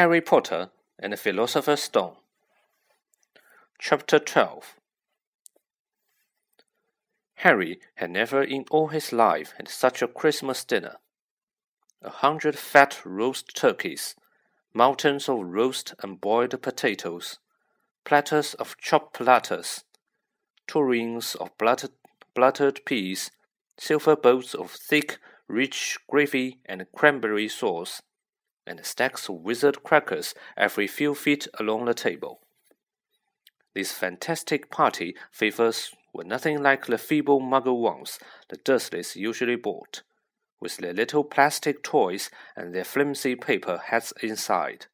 Harry Potter and the Philosopher's Stone. Chapter 12 Harry had never in all his life had such a Christmas dinner. A hundred fat roast turkeys, mountains of roast and boiled potatoes, platters of chopped lettuce, tureens of bluttered, bluttered peas, silver bowls of thick, rich gravy and cranberry sauce and stacks of wizard crackers every few feet along the table. This fantastic party favors were nothing like the feeble muggle ones the Dursleys usually bought, with their little plastic toys and their flimsy paper hats inside.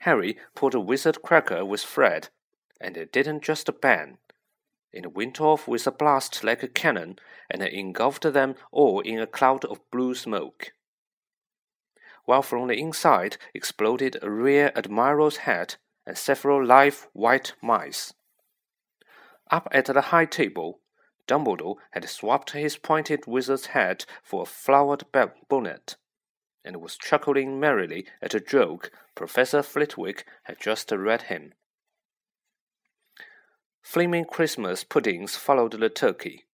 Harry pulled a wizard cracker with Fred, and it didn't just bang. It went off with a blast like a cannon, and engulfed them all in a cloud of blue smoke while from the inside exploded a rear admiral's hat and several live white mice. Up at the high table, Dumbledore had swapped his pointed wizard's hat for a flowered bonnet, and was chuckling merrily at a joke Professor Flitwick had just read him. Flaming Christmas puddings followed the turkey.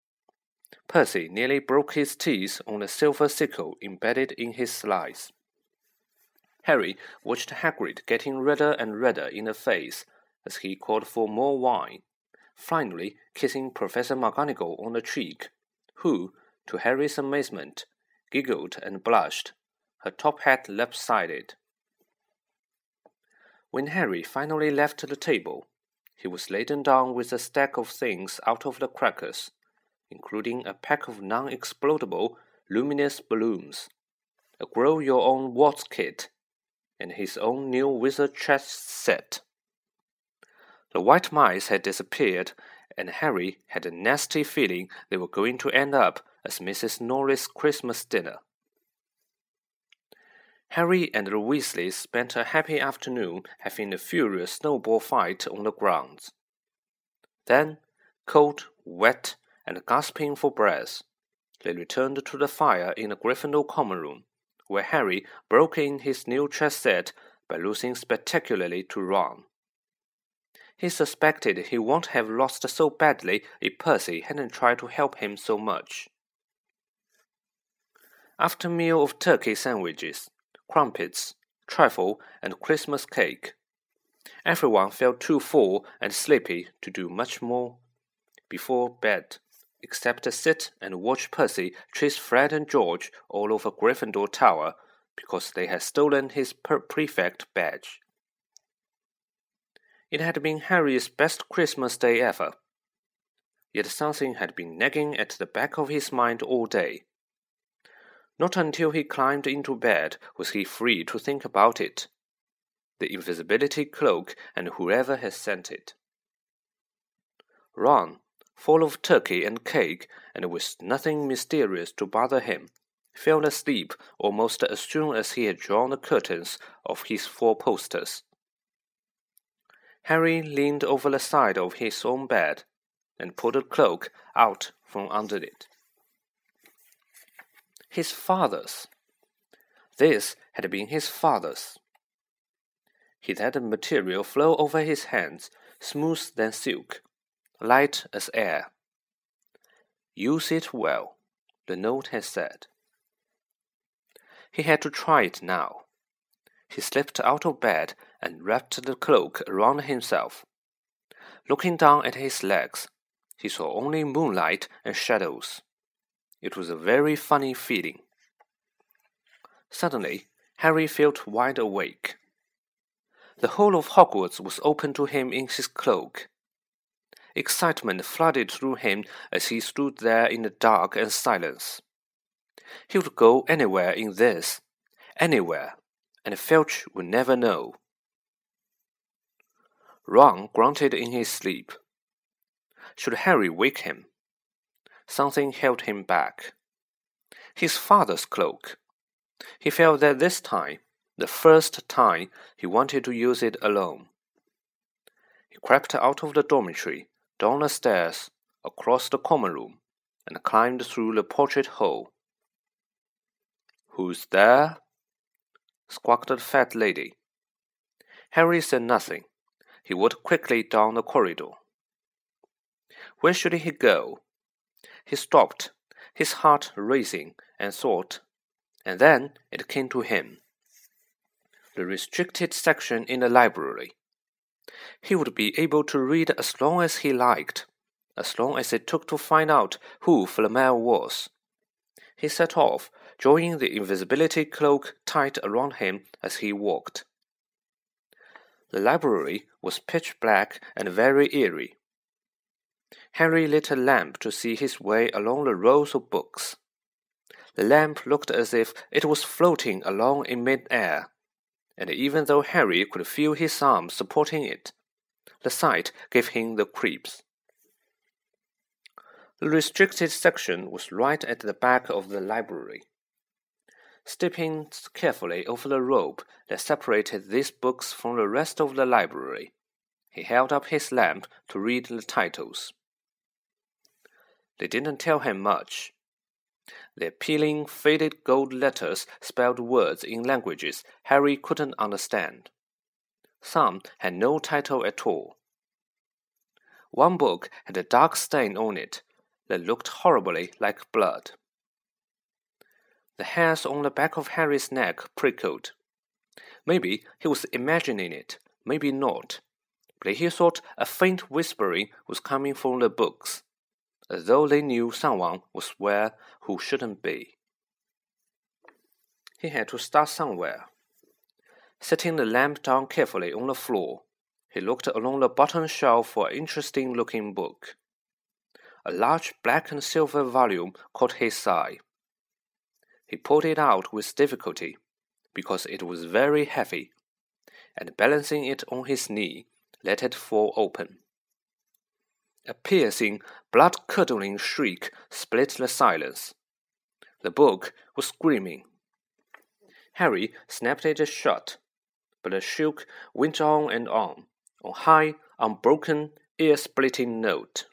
Percy nearly broke his teeth on the silver sickle embedded in his slice. Harry watched Hagrid getting redder and redder in the face as he called for more wine, finally kissing Professor McGonagall on the cheek, who, to Harry's amazement, giggled and blushed, her top hat lopsided. When Harry finally left the table, he was laden down with a stack of things out of the crackers, including a pack of non-explodable luminous balloons, a grow-your-own waltz kit, and his own new wizard chess set. The white mice had disappeared, and Harry had a nasty feeling they were going to end up as Mrs. Norris's Christmas dinner. Harry and the Weasleys spent a happy afternoon having a furious snowball fight on the grounds. Then, cold, wet, and gasping for breath, they returned to the fire in the Gryffindor common room where Harry broke in his new chess set by losing spectacularly to Ron. He suspected he won't have lost so badly if Percy hadn't tried to help him so much. After a meal of turkey sandwiches, crumpets, trifle, and Christmas cake, everyone felt too full and sleepy to do much more before bed except to sit and watch Percy chase Fred and George all over Gryffindor Tower because they had stolen his prefect badge. It had been Harry's best Christmas day ever. Yet something had been nagging at the back of his mind all day. Not until he climbed into bed was he free to think about it. The invisibility cloak and whoever had sent it. Ron, full of turkey and cake, and with nothing mysterious to bother him, fell asleep almost as soon as he had drawn the curtains of his four posters. Harry leaned over the side of his own bed and pulled the cloak out from under it. His father's. This had been his father's. He let the material flow over his hands, smooth than silk, light as air. Use it well, the note had said. He had to try it now. He slipped out of bed and wrapped the cloak around himself. Looking down at his legs, he saw only moonlight and shadows. It was a very funny feeling. Suddenly, Harry felt wide awake. The whole of Hogwarts was open to him in his cloak. Excitement flooded through him as he stood there in the dark and silence. He would go anywhere in this, anywhere, and Filch would never know. Ron grunted in his sleep. Should Harry wake him? Something held him back. His father's cloak. He felt that this time, the first time, he wanted to use it alone. He crept out of the dormitory down the stairs, across the common room, and climbed through the portrait hole. Who's there? squawked the fat lady. Harry said nothing. He walked quickly down the corridor. Where should he go? He stopped, his heart racing, and thought, and then it came to him. The restricted section in the library. He would be able to read as long as he liked, as long as it took to find out who Flamel was. He set off, drawing the invisibility cloak tight around him as he walked. The library was pitch black and very eerie. Henry lit a lamp to see his way along the rows of books. The lamp looked as if it was floating along in mid-air, and even though Harry could feel his arm supporting it, the sight gave him the creeps. The restricted section was right at the back of the library. Stepping carefully over the rope that separated these books from the rest of the library, he held up his lamp to read the titles. They didn't tell him much. Their peeling, faded gold letters spelled words in languages Harry couldn't understand. Some had no title at all. One book had a dark stain on it that looked horribly like blood. The hairs on the back of Harry's neck prickled. Maybe he was imagining it, maybe not, but he thought a faint whispering was coming from the books as though they knew someone was where who shouldn't be. He had to start somewhere. Setting the lamp down carefully on the floor, he looked along the bottom shelf for an interesting looking book. A large black and silver volume caught his eye. He pulled it out with difficulty, because it was very heavy, and balancing it on his knee, let it fall open. A piercing, blood curdling shriek split the silence. The book was screaming. Harry snapped it shut, but the shriek went on and on, on high, unbroken, ear splitting note.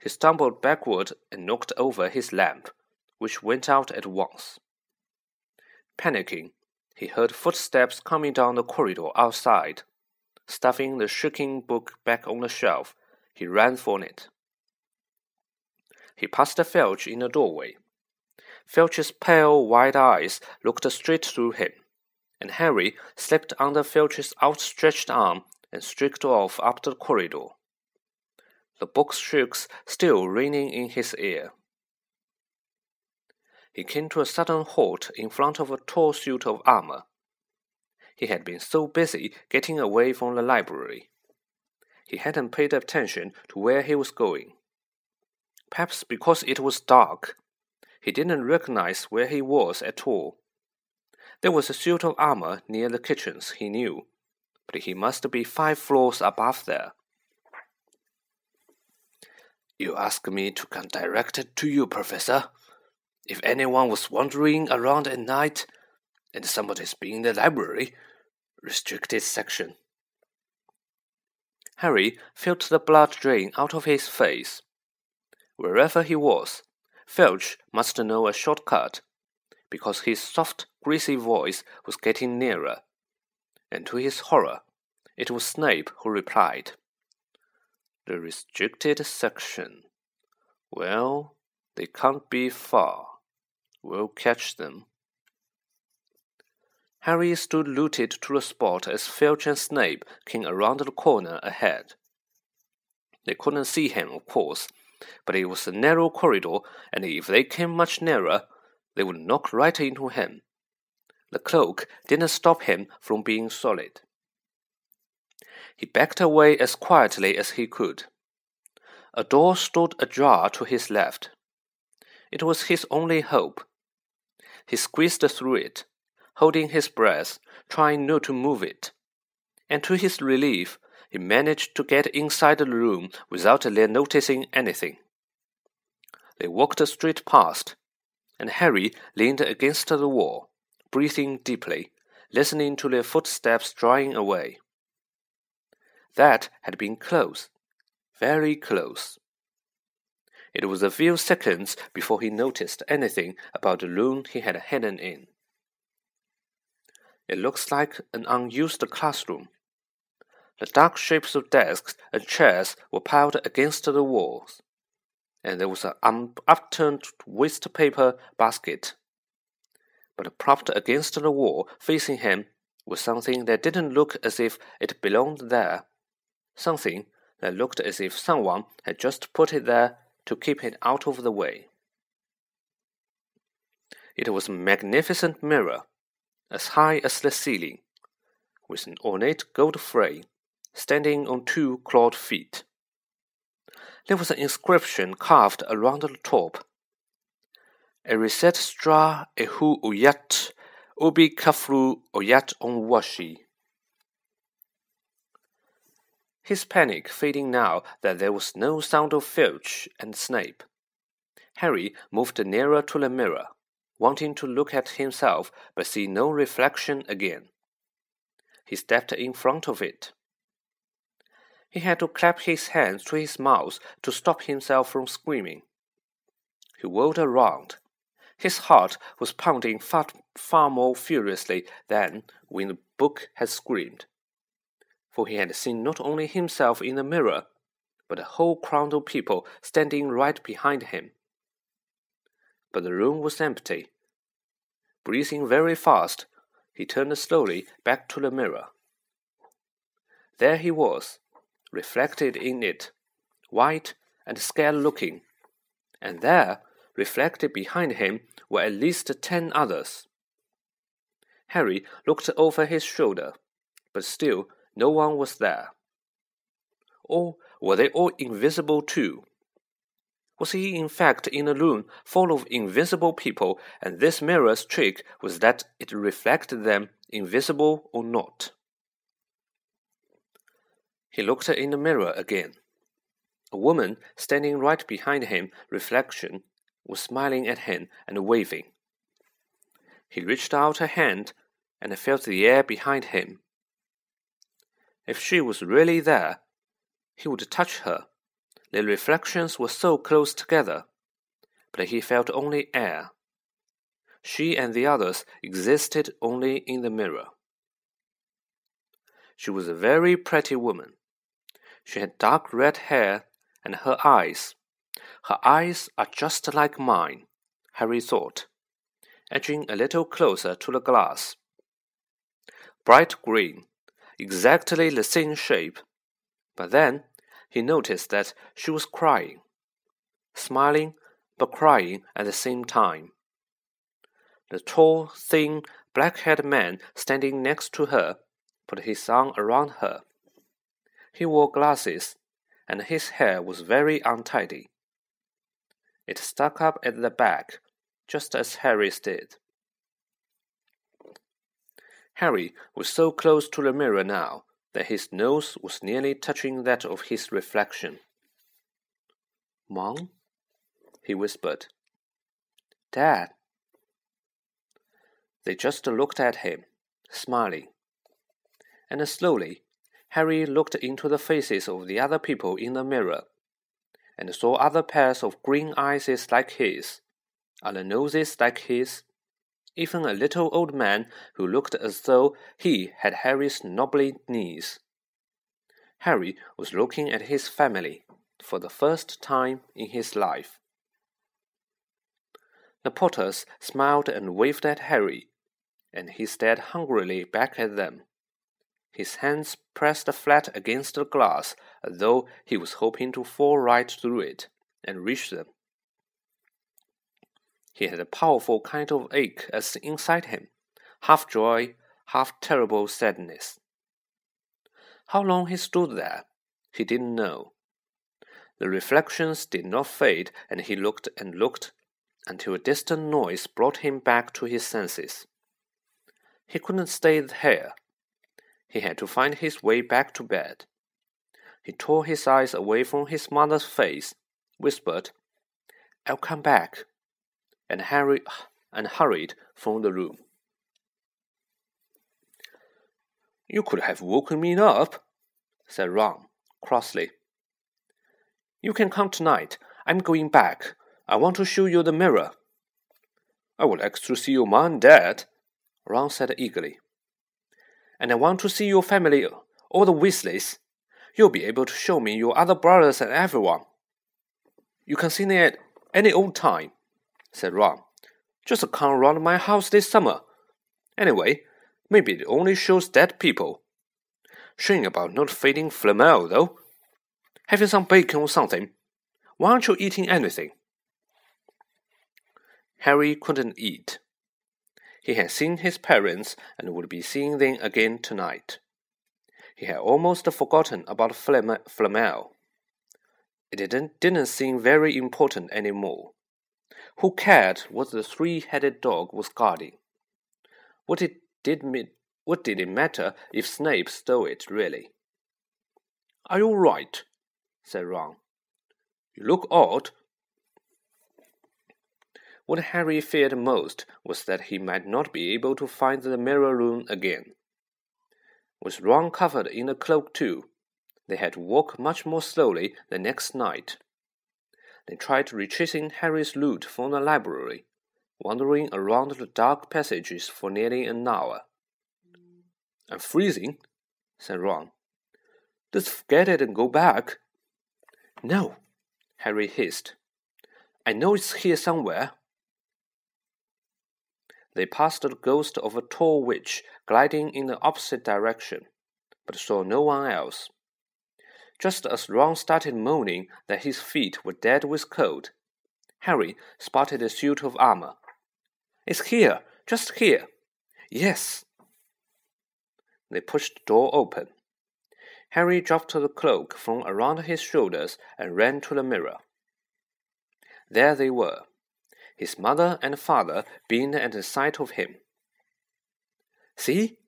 He stumbled backward and knocked over his lamp, which went out at once. Panicking, he heard footsteps coming down the corridor outside. Stuffing the shrieking book back on the shelf, he ran for it. He passed Filch in the doorway. Filch's pale, wide eyes looked straight through him, and Harry slipped under Filch's outstretched arm and streaked off up the corridor. The book's shrieks still ringing in his ear. He came to a sudden halt in front of a tall suit of armor. He had been so busy getting away from the library he hadn't paid attention to where he was going. Perhaps because it was dark, he didn't recognize where he was at all. There was a suit of armor near the kitchens, he knew, but he must be five floors above there. You ask me to come direct to you, Professor. If anyone was wandering around at night, and somebody's been in the library, restricted section, Harry felt the blood drain out of his face. Wherever he was, Filch must know a shortcut, because his soft, greasy voice was getting nearer. And to his horror, it was Snape who replied. The restricted section. Well, they can't be far. We'll catch them. Harry stood rooted to the spot as Filch and Snape came around the corner ahead. They couldn't see him, of course, but it was a narrow corridor, and if they came much nearer, they would knock right into him. The cloak didn't stop him from being solid. He backed away as quietly as he could. A door stood ajar to his left. It was his only hope. He squeezed through it, holding his breath, trying not to move it. And to his relief, he managed to get inside the room without their noticing anything. They walked straight past, and Harry leaned against the wall, breathing deeply, listening to their footsteps drawing away. That had been close, very close. It was a few seconds before he noticed anything about the room he had hidden in. It looks like an unused classroom. The dark shapes of desks and chairs were piled against the walls, and there was an upturned waste paper basket. But propped against the wall facing him was something that didn't look as if it belonged there, something that looked as if someone had just put it there to keep it out of the way. It was a magnificent mirror, as high as the ceiling, with an ornate gold frame standing on two clawed feet. There was an inscription carved around the top. Erised stra ehu uyat ubi kafru oyat on washi. His panic fading now that there was no sound of Filch and Snape. Harry moved nearer to the mirror, wanting to look at himself but see no reflection again. He stepped in front of it. He had to clap his hands to his mouth to stop himself from screaming. He whirled around. His heart was pounding far, far more furiously than when the book had screamed. For he had seen not only himself in the mirror, but a whole crowd of people standing right behind him. But the room was empty. Breathing very fast, he turned slowly back to the mirror. There he was, reflected in it, white and scared looking, and there, reflected behind him, were at least ten others. Harry looked over his shoulder, but still no one was there. Or were they all invisible too? Was he in fact in a room full of invisible people, and this mirror's trick was that it reflected them invisible or not? He looked in the mirror again. A woman standing right behind him, reflection, was smiling at him and waving. He reached out a hand and felt the air behind him. If she was really there, he would touch her. The reflections were so close together, but he felt only air. She and the others existed only in the mirror. She was a very pretty woman. She had dark red hair and her eyes. Her eyes are just like mine, Harry thought, edging a little closer to the glass. Bright green, exactly the same shape. But then he noticed that she was crying, smiling but crying at the same time. The tall, thin, black haired man standing next to her put his arm around her. He wore glasses, and his hair was very untidy. It stuck up at the back, just as Harry's did. Harry was so close to the mirror now that his nose was nearly touching that of his reflection. Mom? he whispered. Dad? They just looked at him, smiling. And slowly Harry looked into the faces of the other people in the mirror, and saw other pairs of green eyes like his, other noses like his, even a little old man who looked as though he had Harry's knobbly knees. Harry was looking at his family for the first time in his life. The Potters smiled and waved at Harry, and he stared hungrily back at them his hands pressed flat against the glass as though he was hoping to fall right through it and reach them. He had a powerful kind of ache as inside him, half joy, half terrible sadness. How long he stood there, he didn't know. The reflections did not fade, and he looked and looked until a distant noise brought him back to his senses. He couldn't stay there he had to find his way back to bed. He tore his eyes away from his mother's face, whispered, I'll come back, and, Harry, and hurried from the room. You could have woken me up, said Ron crossly. You can come tonight. I'm going back. I want to show you the mirror. I would like to see your mom and dad, Ron said eagerly. And I want to see your family, all the Weasleys. You'll be able to show me your other brothers and everyone. You can see me at any old time, said Ron. Just come around my house this summer. Anyway, maybe it only shows dead people. Shame about not feeding Flamel, though. Having some bacon or something. Why aren't you eating anything? Harry couldn't eat. He had seen his parents and would be seeing them again tonight. He had almost forgotten about Flamel. It didn't, didn't seem very important any more. Who cared what the three-headed dog was guarding? What it did what did it matter if Snape stole it, really? Are you all right? said Ron. You look odd. What Harry feared most was that he might not be able to find the mirror room again. With Ron covered in a cloak too, they had to walk much more slowly the next night. They tried retracing Harry's route from the library, wandering around the dark passages for nearly an hour. I'm freezing, said Ron. Let's forget it and go back. No, Harry hissed. I know it's here somewhere. They passed the ghost of a tall witch gliding in the opposite direction, but saw no one else. Just as Ron started moaning that his feet were dead with cold, Harry spotted a suit of armor. It's here, just here. Yes. They pushed the door open. Harry dropped the cloak from around his shoulders and ran to the mirror. There they were, his mother and father being at the sight of him. See?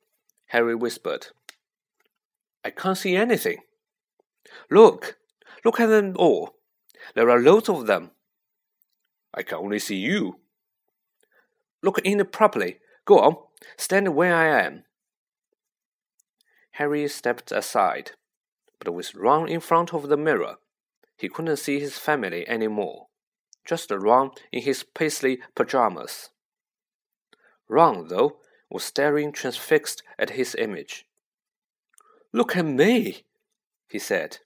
Harry whispered. I can't see anything. Look! Look at them all. There are loads of them. I can only see you. Look in properly. Go on, stand where I am. Harry stepped aside, but with Ron in front of the mirror, he couldn't see his family any more. Just Ron in his paisley pajamas. Ron, though, was staring transfixed at his image. Look at me, he said.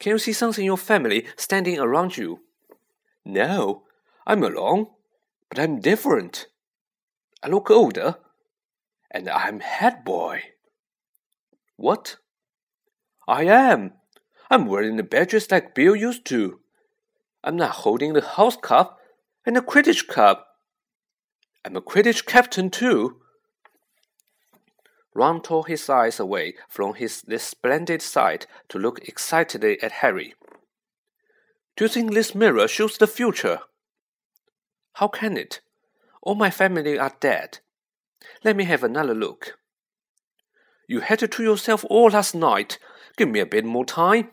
Can you see something in your family standing around you? No, I'm alone, but I'm different. I look older, and I'm head boy. What? I am. I'm wearing the badges like Bill used to. I'm not holding the house cup and the Quidditch cup. I'm a Quidditch captain too. Ron tore his eyes away from his this splendid sight to look excitedly at Harry. Do you think this mirror shows the future? How can it? All my family are dead. Let me have another look. You had it to yourself all last night. Give me a bit more time.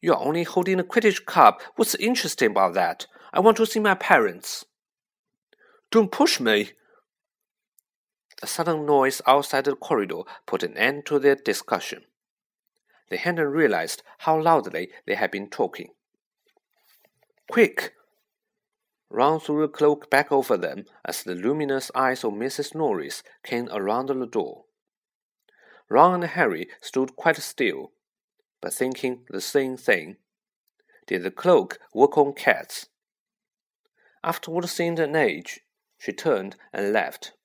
You're only holding a Quidditch cup. What's interesting about that? I want to see my parents. Don't push me. A sudden noise outside the corridor put an end to their discussion. They hadn't realized how loudly they had been talking. Quick! Ron threw the cloak back over them as the luminous eyes of Mrs. Norris came around the door. Ron and Harry stood quite still, but thinking the same thing. Did the cloak work on cats? After what seemed an age, she turned and left.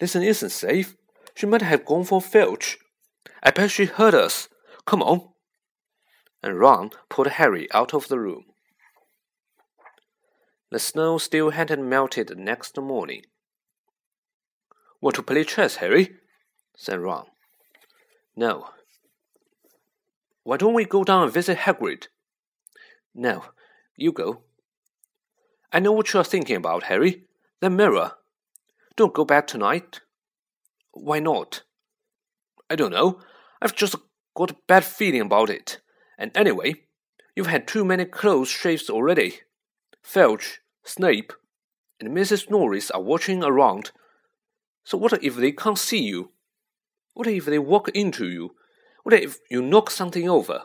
This isn't safe. She might have gone for Filch. I bet she heard us. Come on. And Ron pulled Harry out of the room. The snow still hadn't melted the next morning. Want to play chess, Harry? said Ron. No. Why don't we go down and visit Hagrid? No, you go. I know what you're thinking about, Harry. The mirror. Don't go back tonight. Why not? I don't know. I've just got a bad feeling about it. And anyway, you've had too many close shaves already. Filch, Snape, and Mrs. Norris are watching around. So what if they can't see you? What if they walk into you? What if you knock something over?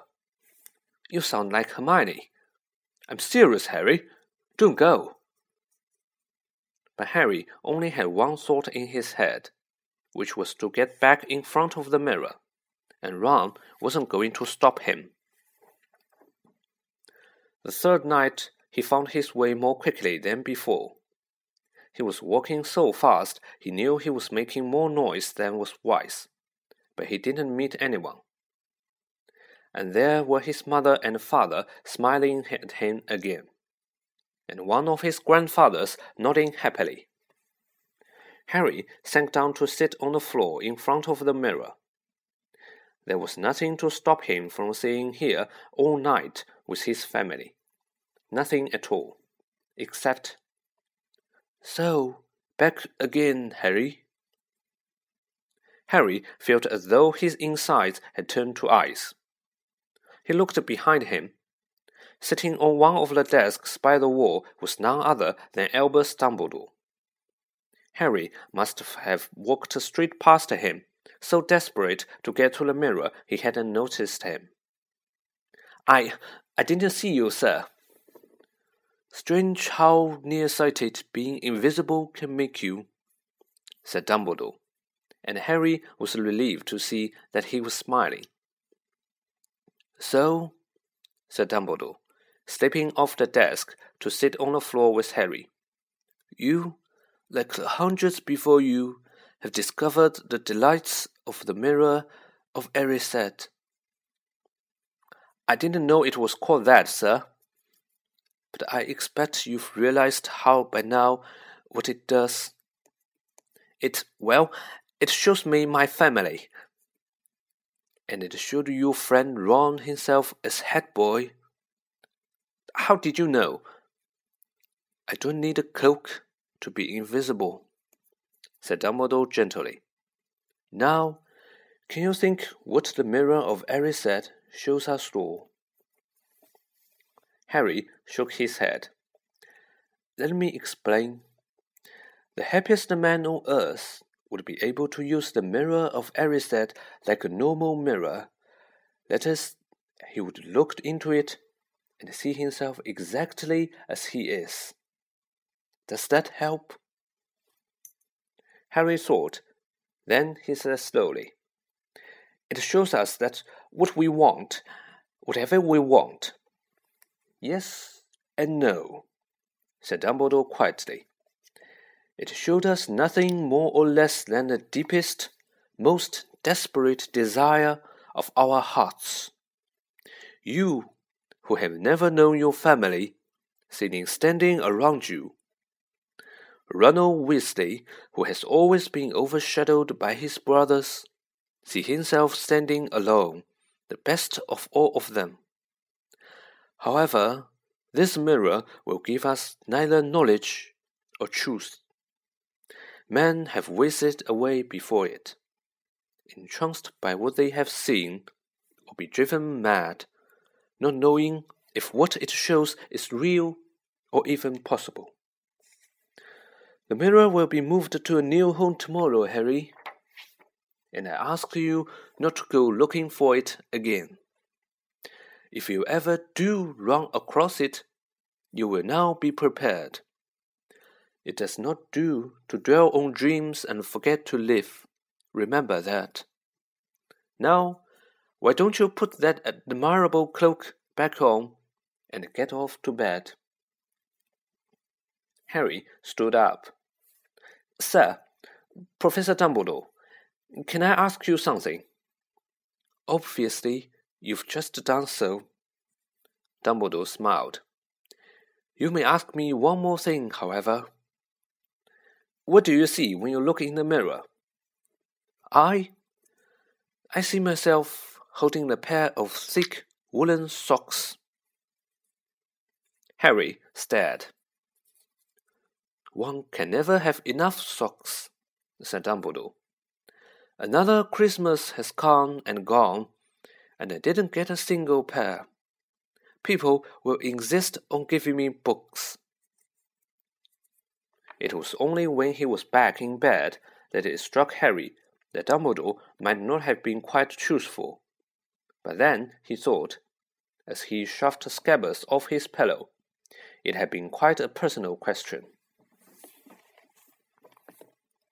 You sound like Hermione. I'm serious, Harry. Don't go. But Harry only had one thought in his head. which was to get back in front of the mirror, and Ron wasn't going to stop him. The third night, he found his way more quickly than before. He was walking so fast he knew he was making more noise than was wise, but he didn't meet anyone. And there were his mother and father smiling at him again, and one of his grandfathers nodding happily. Harry sank down to sit on the floor in front of the mirror. There was nothing to stop him from staying here all night with his family. Nothing at all, except so, back again, Harry. Harry felt as though his insides had turned to ice. He looked behind him. Sitting on one of the desks by the wall was none other than Albus Dumbledore. Harry must have walked straight past him, so desperate to get to the mirror he hadn't noticed him. I I didn't see you, sir, Strange how nearsighted being invisible can make you, said Dumbledore, and Harry was relieved to see that he was smiling. So, said Dumbledore, slipping off the desk to sit on the floor with Harry, you, like hundreds before you, have discovered the delights of the mirror of Erised. I didn't know it was called that, sir, but I expect you've realized how by now what it does. It, well, it shows me my family. And it showed your friend Ron himself as head boy. How did you know? I don't need a cloak to be invisible, said Dumbledore gently. Now, can you think what the mirror of Erised shows us all? Harry shook his head. Let me explain. The happiest man on earth would be able to use the mirror of Erised like a normal mirror. That is, he would look into it and see himself exactly as he is. Does that help? Harry thought. Then he said slowly, It shows us that what we want, whatever we want, Yes and no, said Dumbledore quietly. It showed us nothing more or less than the deepest, most desperate desire of our hearts. You, who have never known your family, sitting standing around you. Ronald Weasley, who has always been overshadowed by his brothers, see himself standing alone, the best of all of them. However, this mirror will give us neither knowledge or truth. Men have wasted away before it, entranced by what they have seen, or be driven mad, not knowing if what it shows is real or even possible. The mirror will be moved to a new home tomorrow, Harry, and I ask you not to go looking for it again. If you ever do run across it, you will now be prepared. It does not do to dwell on dreams and forget to live. Remember that. Now, why don't you put that admirable cloak back on and get off to bed? Harry stood up. Sir, Professor Dumbledore, can I ask you something? Obviously, You've just done so. Dumbledore smiled. You may ask me one more thing, however. What do you see when you look in the mirror? I. I see myself holding a pair of thick woolen socks. Harry stared. One can never have enough socks, said Dumbledore. Another Christmas has come and gone, and I didn't get a single pair. People will insist on giving me books. It was only when he was back in bed that it struck Harry that Dumbledore might not have been quite truthful. But then, he thought, as he shoved Scabbers off his pillow, it had been quite a personal question.